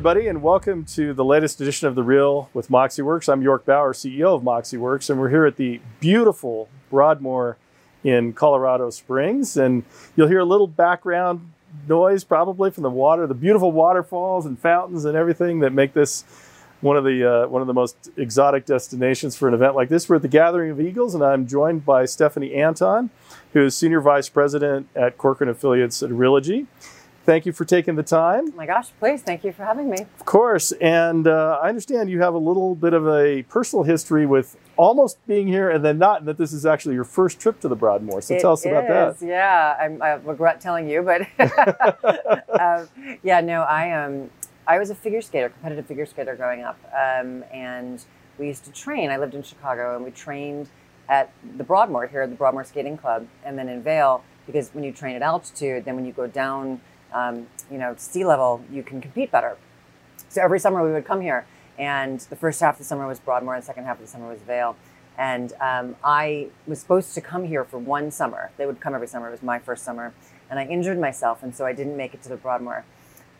everybody, and welcome to the latest edition of The Real with MoxieWorks. I'm York Baur, CEO of MoxieWorks, and we're here at the beautiful Broadmoor in Colorado Springs. And you'll hear a little background noise probably from the water, the beautiful waterfalls and fountains and everything that make this one of the uh, one of the most exotic destinations for an event like this. We're at the Gathering of Eagles, and I'm joined by Stephanie Anton, who is Senior Vice President at Corcoran Affiliates at Realogy thank you for taking the time. Oh my gosh, please, thank you for having me. Of course. And uh, I understand you have a little bit of a personal history with almost being here and then not, and that this is actually your first trip to the Broadmoor. So it tell us about that. Yeah, I'm, I regret telling you, but um, yeah, no, I um, I was a figure skater, competitive figure skater growing up, um, and we used to train. I lived in Chicago, and we trained at the Broadmoor here at the Broadmoor Skating Club, and then in Vail because when you train at altitude, then when you go down um, you know, sea level, you can compete better. So every summer we would come here, and the first half of the summer was Broadmoor, and the second half of the summer was Vail. And um, I was supposed to come here for one summer. They would come every summer. It was my first summer, and I injured myself, and so I didn't make it to the Broadmoor.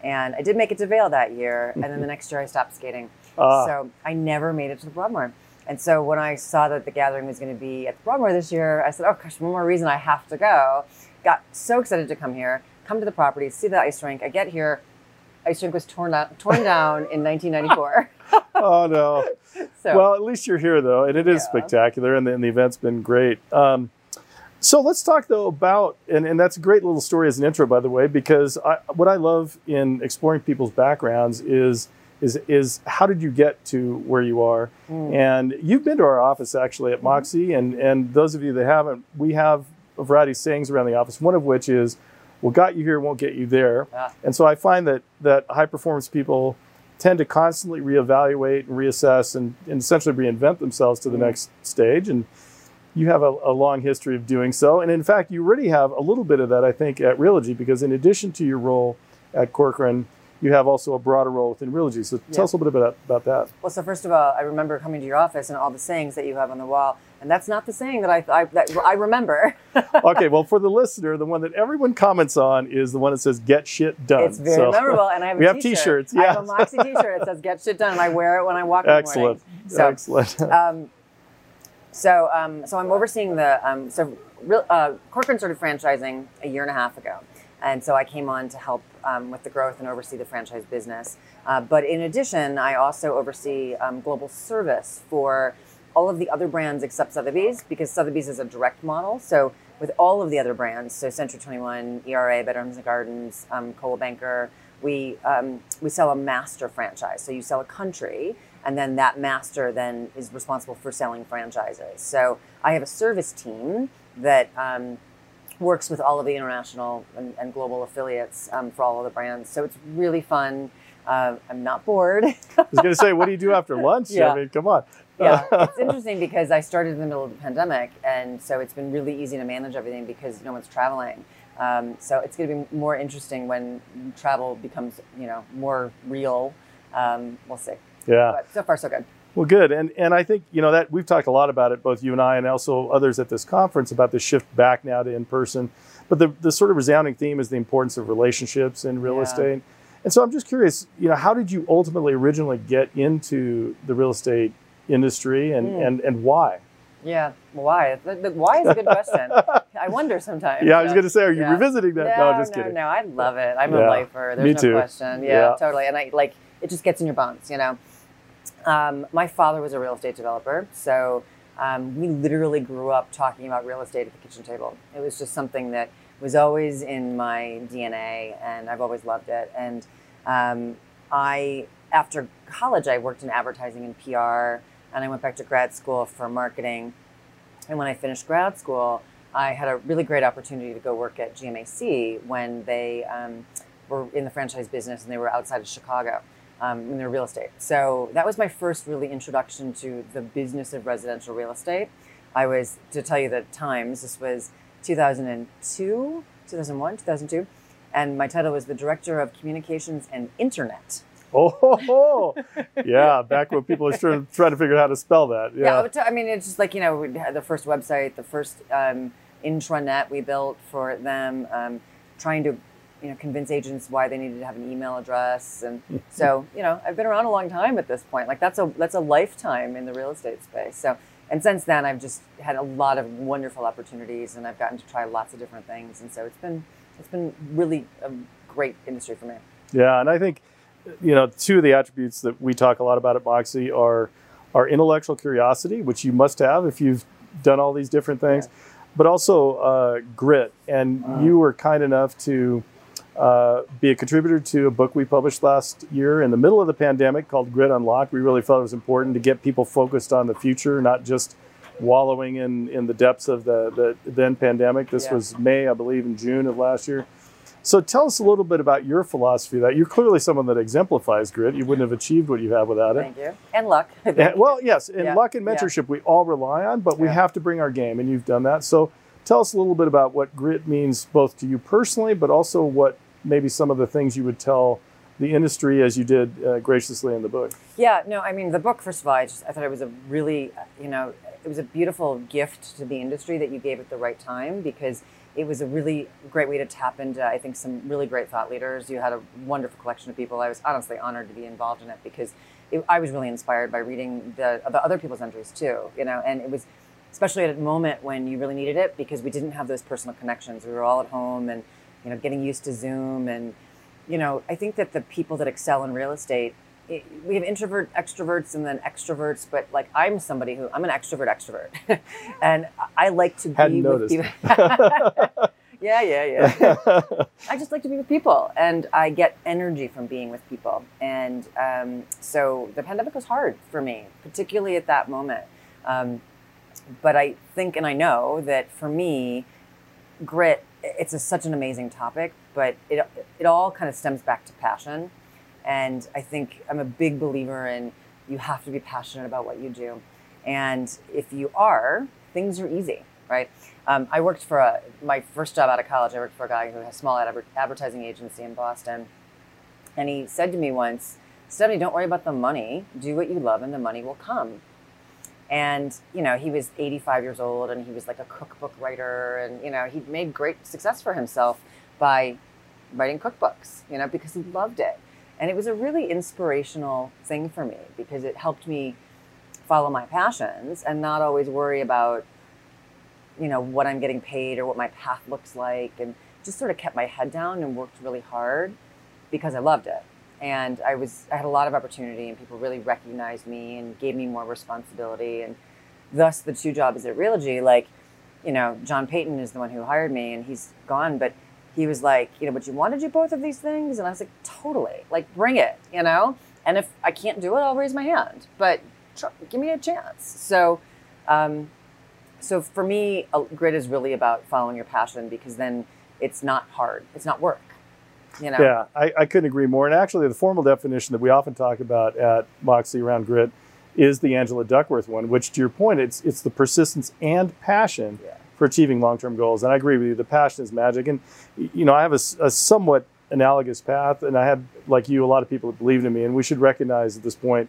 And I did make it to Vail that year, and then the next year I stopped skating. Uh. So I never made it to the Broadmoor. And so when I saw that the gathering was going to be at the Broadmoor this year, I said, "Oh gosh, one more reason I have to go." Got so excited to come here come to the property, see the ice rink. I get here, ice rink was torn out, torn down in 1994. oh no! So, well, at least you're here though, and it is yeah. spectacular, and the, and the, event's been great. Um, so let's talk though about, and, and that's a great little story as an intro, by the way, because I, what I love in exploring people's backgrounds is is is how did you get to where you are? Mm. And you've been to our office actually at mm-hmm. Moxie, and and those of you that haven't, we have a variety of sayings around the office. One of which is what got you here won't get you there. And so I find that that high performance people tend to constantly reevaluate and reassess and, and essentially reinvent themselves to the mm next stage. And you have a, a, long history of doing so. And in fact, you already have a little bit of that, I think, at Realogy, because in addition to your role at Corcoran, you have also a broader role within Realogy. So tell us a little bit about, about that. Well, so first of all, I remember coming to your office and all the sayings that you have on the wall. And that's not the saying that I, I, that I remember. okay, well, for the listener, the one that everyone comments on is the one that says "Get shit done." It's very so, memorable, and I have we have t-shirt. T-shirts. Yeah, I have a Moxie T-shirt. It says "Get shit done," and I wear it when I walk. Excellent. In the morning. So, Excellent. Um, so, um, so I'm overseeing the um, so uh, Corcoran started franchising a year and a half ago, and so I came on to help um, with the growth and oversee the franchise business. Uh, but in addition, I also oversee um, global service for all of the other brands except Sotheby's because Sotheby's is a direct model. So with all of the other brands, so Century 21, ERA, Better Homes and Gardens, um, Coldwell Banker, we um, we sell a master franchise. So you sell a country, and then that master then is responsible for selling franchises. So I have a service team that um, works with all of the international and, and global affiliates um, for all of the brands. So it's really fun. Uh, I'm not bored. I was going to say, what do you do after lunch? Yeah. I mean, come on. yeah, it's interesting because I started in the middle of the pandemic, and so it's been really easy to manage everything because no one's traveling. Um, so it's going to be more interesting when travel becomes, you know, more real. Um, we'll see. Yeah. But so far, so good. Well, good, and and I think you know that we've talked a lot about it, both you and I, and also others at this conference about the shift back now to in person. But the the sort of resounding theme is the importance of relationships in real yeah. estate. And so I'm just curious, you know, how did you ultimately originally get into the real estate industry, and mm. and and why? Yeah, why? The, the, why is a good question. I wonder sometimes. Yeah, I was going to say, are you yeah. revisiting that? No, no, just no, kidding. No, I love it. I'm yeah. a lifer. There's Me no too. question. Yeah, yeah, totally. And I like it. Just gets in your bones, you know. Um, my father was a real estate developer, so um, we literally grew up talking about real estate at the kitchen table. It was just something that was always in my DNA, and I've always loved it. And um, I, after college, I worked in advertising and PR, and I went back to grad school for marketing. And when I finished grad school, I had a really great opportunity to go work at GMAC when they um, were in the franchise business and they were outside of Chicago um, in their real estate. So that was my first really introduction to the business of residential real estate. I was, to tell you the times, this was 2002, 2001, 2002, and my title was the Director of Communications and Internet. Oh, yeah, back when people were trying, trying to figure out how to spell that. Yeah. yeah, I mean, it's just like, you know, we had the first website, the first um, intranet we built for them, um, trying to you know convince agents why they needed to have an email address. And so you know i've been around a long time at this point. Like that's a that's a lifetime in the real estate space. So and since then i've just had a lot of wonderful opportunities and i've gotten to try lots of different things. And so it's been it's been really a great industry for me. Yeah and i think you know two of the attributes that we talk a lot about at Moxie are our intellectual curiosity which you must have if you've done all these different things yeah. but also uh, grit. And uh-huh. you were kind enough to uh, be a contributor to a book we published last year in the middle of the pandemic called Grit Unlocked. We really felt it was important to get people focused on the future, not just wallowing in, in the depths of the, the then pandemic. This yeah. was May, I believe, in June of last year. So tell us a little bit about your philosophy. That you're clearly someone that exemplifies grit. You wouldn't have achieved what you have without it. Thank you. And luck. and, well, yes, and yeah. luck and mentorship yeah. we all rely on, but we have to bring our game, and you've done that. So tell us a little bit about what grit means, both to you personally, but also what maybe some of the things you would tell the industry as you did uh, graciously in the book. Yeah, no, I mean the book. First of all, I just I thought it was a really you know it was a beautiful gift to the industry that you gave at the right time because it was a really great way to tap into I think some really great thought leaders. You had a wonderful collection of people. I was honestly honored to be involved in it because it, I was really inspired by reading the the other people's entries too. You know, and it was especially at a moment when you really needed it because we didn't have those personal connections. We were all at home and you know, getting used to Zoom. And, you know, I think that the people that excel in real estate, it, we have introvert extroverts and then extroverts, but like I'm somebody who I'm an extrovert extrovert, and I like to be Hadn't be noticed. with people. yeah, yeah, yeah. I just like to be with people, and I get energy from being with people. And um, so the pandemic was hard for me, particularly at that moment. Um, but I think and I know that for me, grit it's a, such an amazing topic, but it, it all kind of stems back to passion. And I think I'm a big believer in you have to be passionate about what you do. And if you are, things are easy, right? Um, I worked for a, my first job out of college, I worked for a guy who had a small adver- advertising agency in Boston. And he said to me once, Stephanie, don't worry about the money. Do what you love and the money will come. And, you know, he was 85 years old and he was like a cookbook writer and, you know, he made great success for himself by writing cookbooks, you know, because he loved it. And it was a really inspirational thing for me because it helped me follow my passions and not always worry about, you know, what I'm getting paid or what my path looks like and just sort of kept my head down and worked really hard because I loved it and I was I had a lot of opportunity, and people really recognized me and gave me more responsibility, and thus the two jobs at Realogy. Like, you know, John Peyton is the one who hired me, and he's gone, but he was like, you know, but you want to do both of these things, and I was like, totally, like bring it, you know. And if I can't do it, I'll raise my hand, but give me a chance. So. Um, so for me, grit is really about following your passion because then it's not hard. It's not work you know? Yeah, I, I couldn't agree more. And actually, the formal definition that we often talk about at Moxie around grit is the Angela Duckworth one, which, to your point, it's it's the persistence and passion yeah. for achieving long-term goals. And I agree with you. The passion is magic. And you know, I have a, a, somewhat analogous path, and I had, like you, a lot of people that believed in me. And we should recognize at this point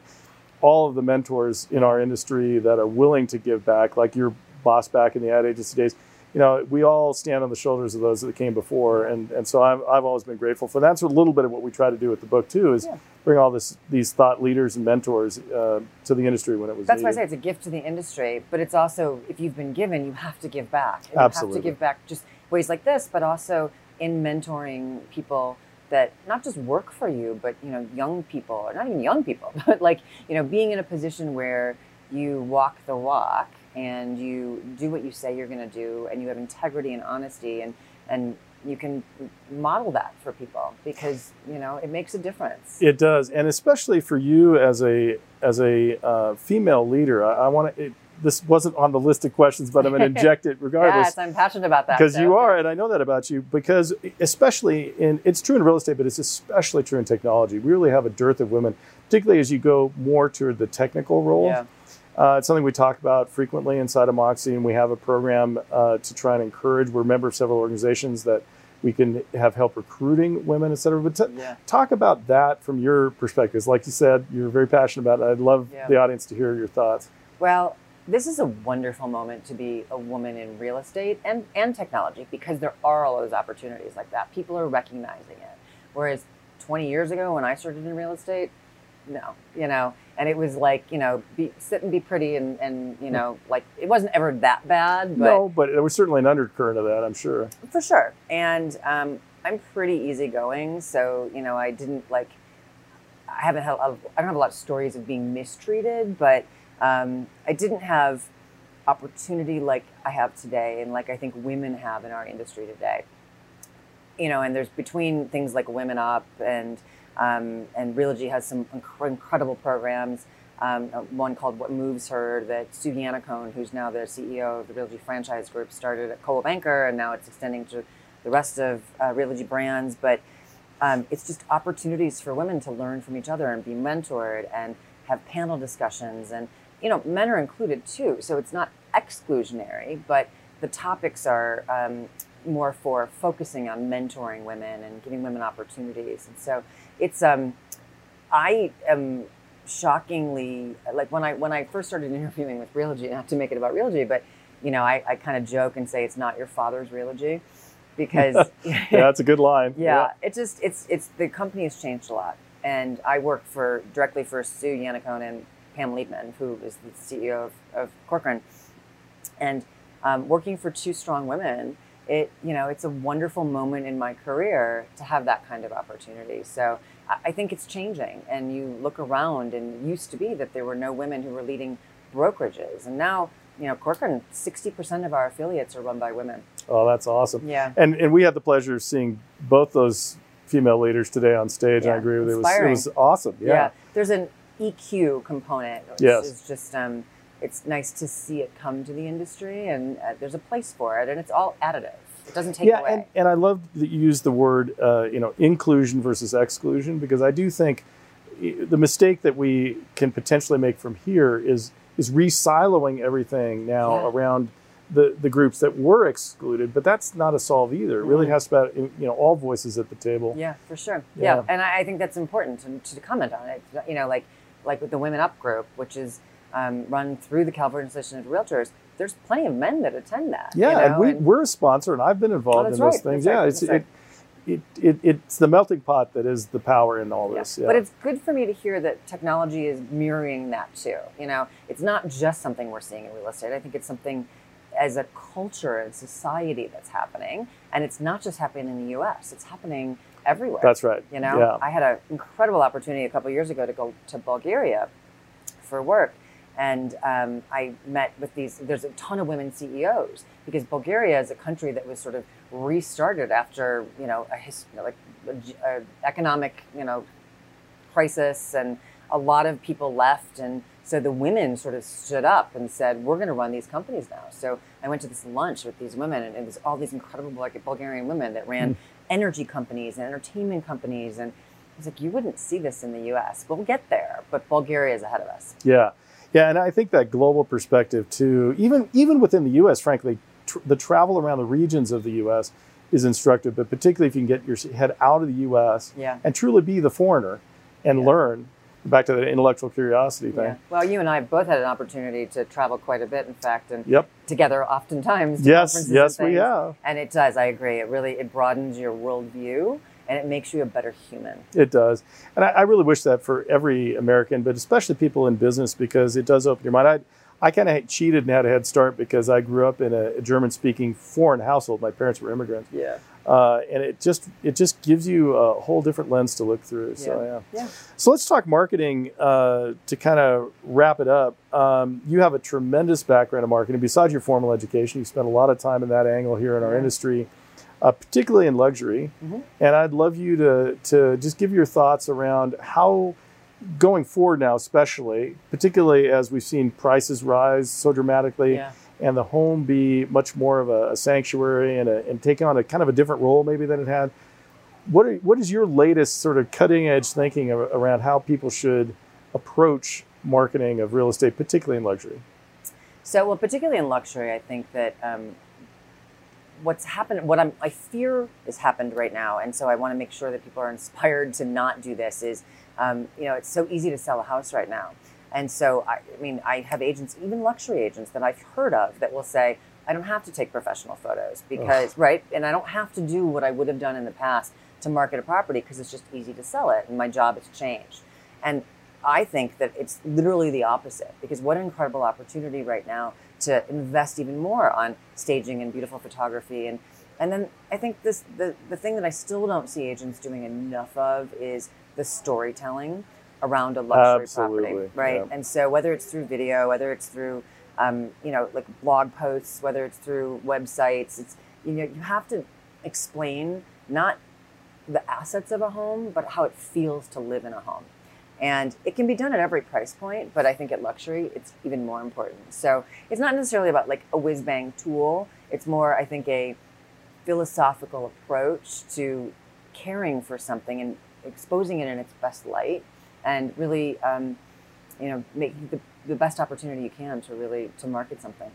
all of the mentors in our industry that are willing to give back, like your boss back in the ad agency days you know, we all stand on the shoulders of those that came before, and, and so I've, I've always been grateful for that. That's a little bit of what we try to do with the book too, is yeah. bring all this these thought leaders and mentors uh, to the industry when it was. That's needed. why I say it's a gift to the industry, but it's also if you've been given, you have to give back. And Absolutely, you have to give back just ways like this, but also in mentoring people that not just work for you, but you know, young people, or not even young people, but like you know, being in a position where you walk the walk and you do what you say you're going to do and you have integrity and honesty and and you can model that for people because you know it makes a difference. It does and especially for you as a as a uh, female leader i, I want to this wasn't on the list of questions but i'm going to inject it regardless. Yes i'm passionate about that because so. you are and i know that about you because especially in it's true in real estate but it's especially true in technology. We really have a dearth of women particularly as you go more toward the technical role yeah uh, it's something we talk about frequently inside of Moxie, and we have a program uh, to try and encourage. We're a member of several organizations that we can have help recruiting women, et cetera. But t- yeah. talk about that from your perspectives. Like you said, you're very passionate about it. I'd love yeah. the audience to hear your thoughts. Well, this is a wonderful moment to be a woman in real estate and, and technology because there are all those opportunities like that. People are recognizing it. Whereas 20 years ago when I started in real estate, no, you know, and it was like, you know, be, sit and be pretty and, and, you know, like it wasn't ever that bad. But no, but there was certainly an undercurrent of that, I'm sure. For sure. And um, I'm pretty easygoing. So, you know, I didn't like, I haven't had, I don't have a lot of stories of being mistreated, but um, I didn't have opportunity like I have today and like I think women have in our industry today. You know, and there's between things like Women Up and um, and Realogy has some inc- incredible programs. Um, uh, one called What Moves Her that Sue Yannaccone, who's now the CEO of the Realogy franchise group, started at Coldwell Banker, and now it's extending to the rest of uh, Realogy brands. But um, it's just opportunities for women to learn from each other and be mentored and have panel discussions and you know, men are included too, so it's not exclusionary, but the topics are um, more for focusing on mentoring women and giving women opportunities. And so it's, um, I am shockingly like when I when I first started interviewing with Realogy, not to make it about Realogy, but you know, I, I kind of joke and say it's not your father's Realogy because yeah, that's a good line. Yeah, yeah, it just it's it's the company has changed a lot, and I work for directly for Sue Yannaccone and Pam Liebman, who is the CEO of, of Corcoran, and um, working for two strong women. It you know it's a wonderful moment in my career to have that kind of opportunity. So I think it's changing, and you look around, and it used to be that there were no women who were leading brokerages, and now you know Corcoran, sixty percent of our affiliates are run by women. Oh, that's awesome. Yeah, and and we had the pleasure of seeing both those female leaders today on stage. Yeah, I agree with you. It was, it was awesome. Yeah. yeah. There's an EQ component. Yes. is just um, it's nice to see it come to the industry, and uh, there's a place for it, and it's all additive. It doesn't take yeah, away. And, and I love that you use the word, uh, you know, inclusion versus exclusion, because I do think the mistake that we can potentially make from here is is re-siloing everything now yeah. around the, the groups that were excluded, but that's not a solve either. It really mm-hmm. has to be you know all voices at the table. Yeah, for sure. Yeah, yeah. and I, I, think that's important to, to comment on it. You know, like like with the Women Up group, which is um, run through the California Association of Realtors, there's plenty of men that attend that. Yeah, you know? and, we, and we're a sponsor, and I've been involved oh, in those right, things. Yeah, right, it's right. it, it, it, it's the melting pot that is the power in all this. Yeah. But it's good for me to hear that technology is mirroring that too. You know, it's not just something we're seeing in real estate. I think it's something as a culture and society that's happening, and it's not just happening in the U.S. It's happening everywhere. That's right. You know, yeah. I had an incredible opportunity a couple years ago to go to Bulgaria for work, and um, I met with these. There's a ton of women CEOs because Bulgaria is a country that was sort of restarted after you know a his, you know, like a, a economic you know crisis, and a lot of people left and. So the women sort of stood up and said, "We're going to run these companies now." So I went to this lunch with these women, and it was all these incredible like, Bulgarian women that ran mm energy companies and entertainment companies. And I was like, you wouldn't see this in the US. We'll get there, but Bulgaria is ahead of us. Yeah. Yeah, and I think that global perspective too, even even within the U.S., frankly, tr- the travel around the regions of the U.S. is instructive. But particularly if you can get your head out of the U.S. Yeah. and truly be the foreigner and yeah. learn, back to the intellectual curiosity thing. Yeah. Well, you and I both had an opportunity to travel quite a bit, in fact, and yep. together oftentimes. yes, yes, we have. And it does. I agree. It really it broadens your worldview and it makes you a better human. It does, and I, I, really wish that for every American, but especially people in business, because it does open your mind. I, I kind of cheated and had a head start because I grew up in a, a German-speaking foreign household. My parents were immigrants. Yeah. Uh, and it just it just gives you a whole different lens to look through. So yeah. yeah. So let's talk marketing uh, to kind of wrap it up. Um, you have a tremendous background in marketing. Besides your formal education, you spent a lot of time in that angle here in our industry, uh, particularly in luxury. Mm-hmm. And I'd love you to to just give your thoughts around how going forward now, especially particularly as we've seen prices rise so dramatically. Yeah and the home be much more of a, a sanctuary and, a, and take on a kind of a different role maybe than it had. What, are, what is your latest sort of cutting edge thinking around how people should approach marketing of real estate, particularly in luxury? So, well, particularly in luxury, I think that um, what's happened, what I'm, I fear has happened right now, and so I want to make sure that people are inspired to not do this. Is um, you know, it's so easy to sell a house right now. And so, I, I mean, I have agents, even luxury agents that I've heard of, that will say, I don't have to take professional photos because, Ugh. right? And I don't have to do what I would have done in the past to market a property because it's just easy to sell it and my job has changed. And I think that it's literally the opposite because what an incredible opportunity right now to invest even more on staging and beautiful photography and and then I think this the, the thing that I still don't see agents doing enough of is the storytelling around a luxury Absolutely. property, right? Yeah. And so whether it's through video, whether it's through um, you know like blog posts, whether it's through websites, it's you know you have to explain not the assets of a home, but how it feels to live in a home. And it can be done at every price point, but I think at luxury, it's even more important. So it's not necessarily about like a whiz bang tool. It's more, I think, a philosophical approach to caring for something and exposing it in its best light and really, um, you know, making the, the best opportunity you can to really to market something.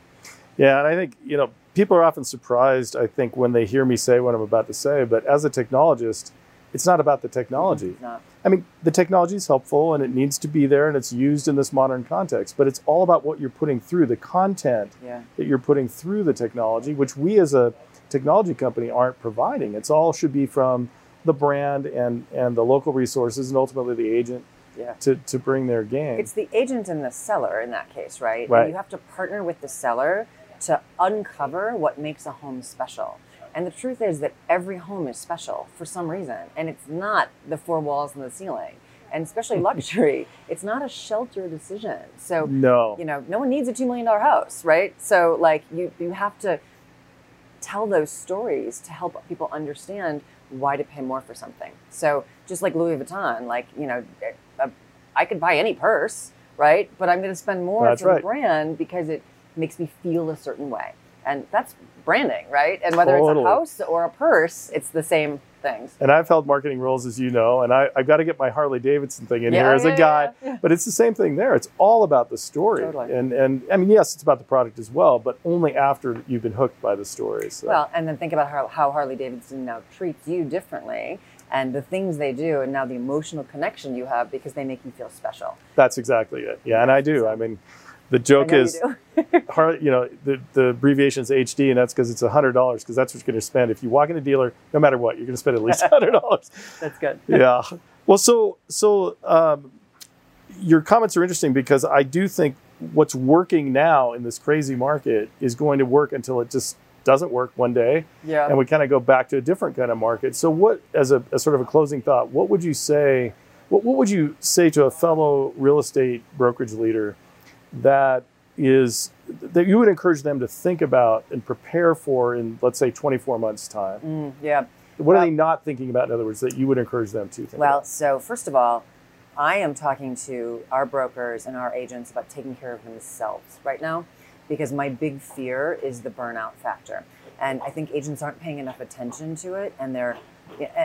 Yeah, and I think you know people are often surprised. I think when they hear me say what I'm about to say, but as a technologist, it's not about the technology. I mean, the technology is helpful and it needs to be there and it's used in this modern context, but it's all about what you're putting through the content yeah. that you're putting through the technology, which we as a technology company aren't providing. It's all should be from the brand and and the local resources and ultimately the agent yeah. to, to bring their game. It's the agent and the seller in that case, right? Right. And you have to partner with the seller to uncover what makes a home special. And the truth is that every home is special for some reason, and it's not the four walls and the ceiling. And especially luxury, it's not a shelter decision. So no, you know, no one needs a two million dollar house, right? So like you, you have to tell those stories to help people understand why to pay more for something. So just like Louis Vuitton, like you know, eh, a, I could buy any purse, right? But I'm going to spend more That's for right. the brand because it makes me feel a certain way. And that's branding, right? And whether totally. it's a house or a purse, it's the same things. And I've held marketing roles, as you know, and I, have got to get my Harley Davidson thing in yeah, here as yeah, a guy. Yeah, but it's the same thing there. It's all about the story. Totally. And and I mean, yes, it's about the product as well, but only after you've been hooked by the story. So. Well, and then think about how, how Harley Davidson now treats you differently and the things they do and now the emotional connection you have because they make you feel special. That's exactly it. Yeah, and I do. I mean, the joke is, hard, you know, the, the abbreviation is HD, and that's because it's hundred dollars because that's what you're going to spend if you walk in a dealer. No matter what, you're going to spend at least hundred dollars. that's good. yeah. Well, so so um, your comments are interesting because I do think what's working now in this crazy market is going to work until it just doesn't work one day. Yeah. And we kind of go back to a different kind of market. So, what, as a as sort of a closing thought, what would you say? What, what would you say to a fellow real estate brokerage leader? That is that you would encourage them to think about and prepare for in let's say 24 months time. Mm, yeah. What well, are they not thinking about in other words that you would encourage them to think well about? so first of all i am talking to our brokers and our agents about taking care of themselves right now because my big fear is the burnout factor. And i think agents aren't paying enough attention to it and they're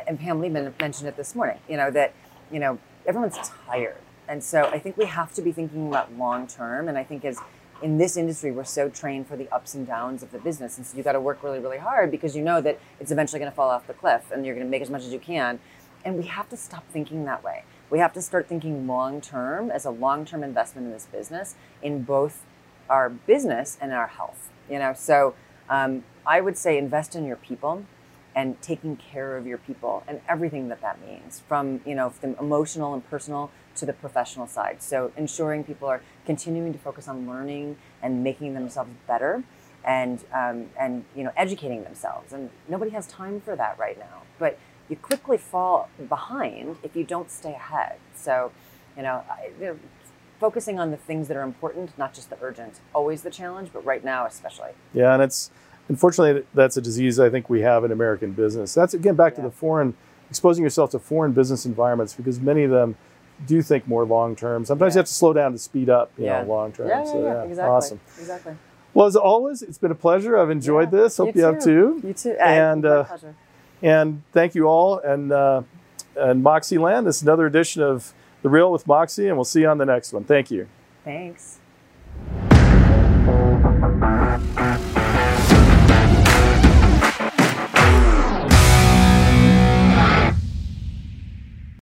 and pam Liebman mentioned it this morning you know that you know everyone's tired and so I think we have to be thinking about long term. And I think as in this industry, we're so trained for the ups and downs of the business. And so you got to work really, really hard because you know that it's eventually going to fall off the cliff and you're going to make as much as you can. And we have to stop thinking that way. We have to start thinking long term as a long term investment in this business in both our business and our health. You know, so um, I would say invest in your people and taking care of your people and everything that that means from you know from emotional and personal to the professional side. So ensuring people are continuing to focus on learning and making themselves better and um, and you know educating themselves. And nobody has time for that right now but you quickly fall behind if you don't stay ahead. So you know, you know focusing on the things that are important not just the urgent always the challenge but right now especially. Yeah and it's unfortunately, that's a disease I think we have in American business. That's again back yeah. to the foreign, exposing yourself to foreign business environments because many of them do think more long term. Sometimes yeah. you have to slow down to speed up, you yeah. know, long term. Yeah, so, yeah, exactly. Awesome. Exactly. Well, as always, it's been a pleasure. I've enjoyed this. Hope you, you have too. You too. And uh, pleasure. and thank you all. And uh, and Moxie Land. This is another edition of the Real with Moxie, and we'll see you on the next one. Thank you. Thanks.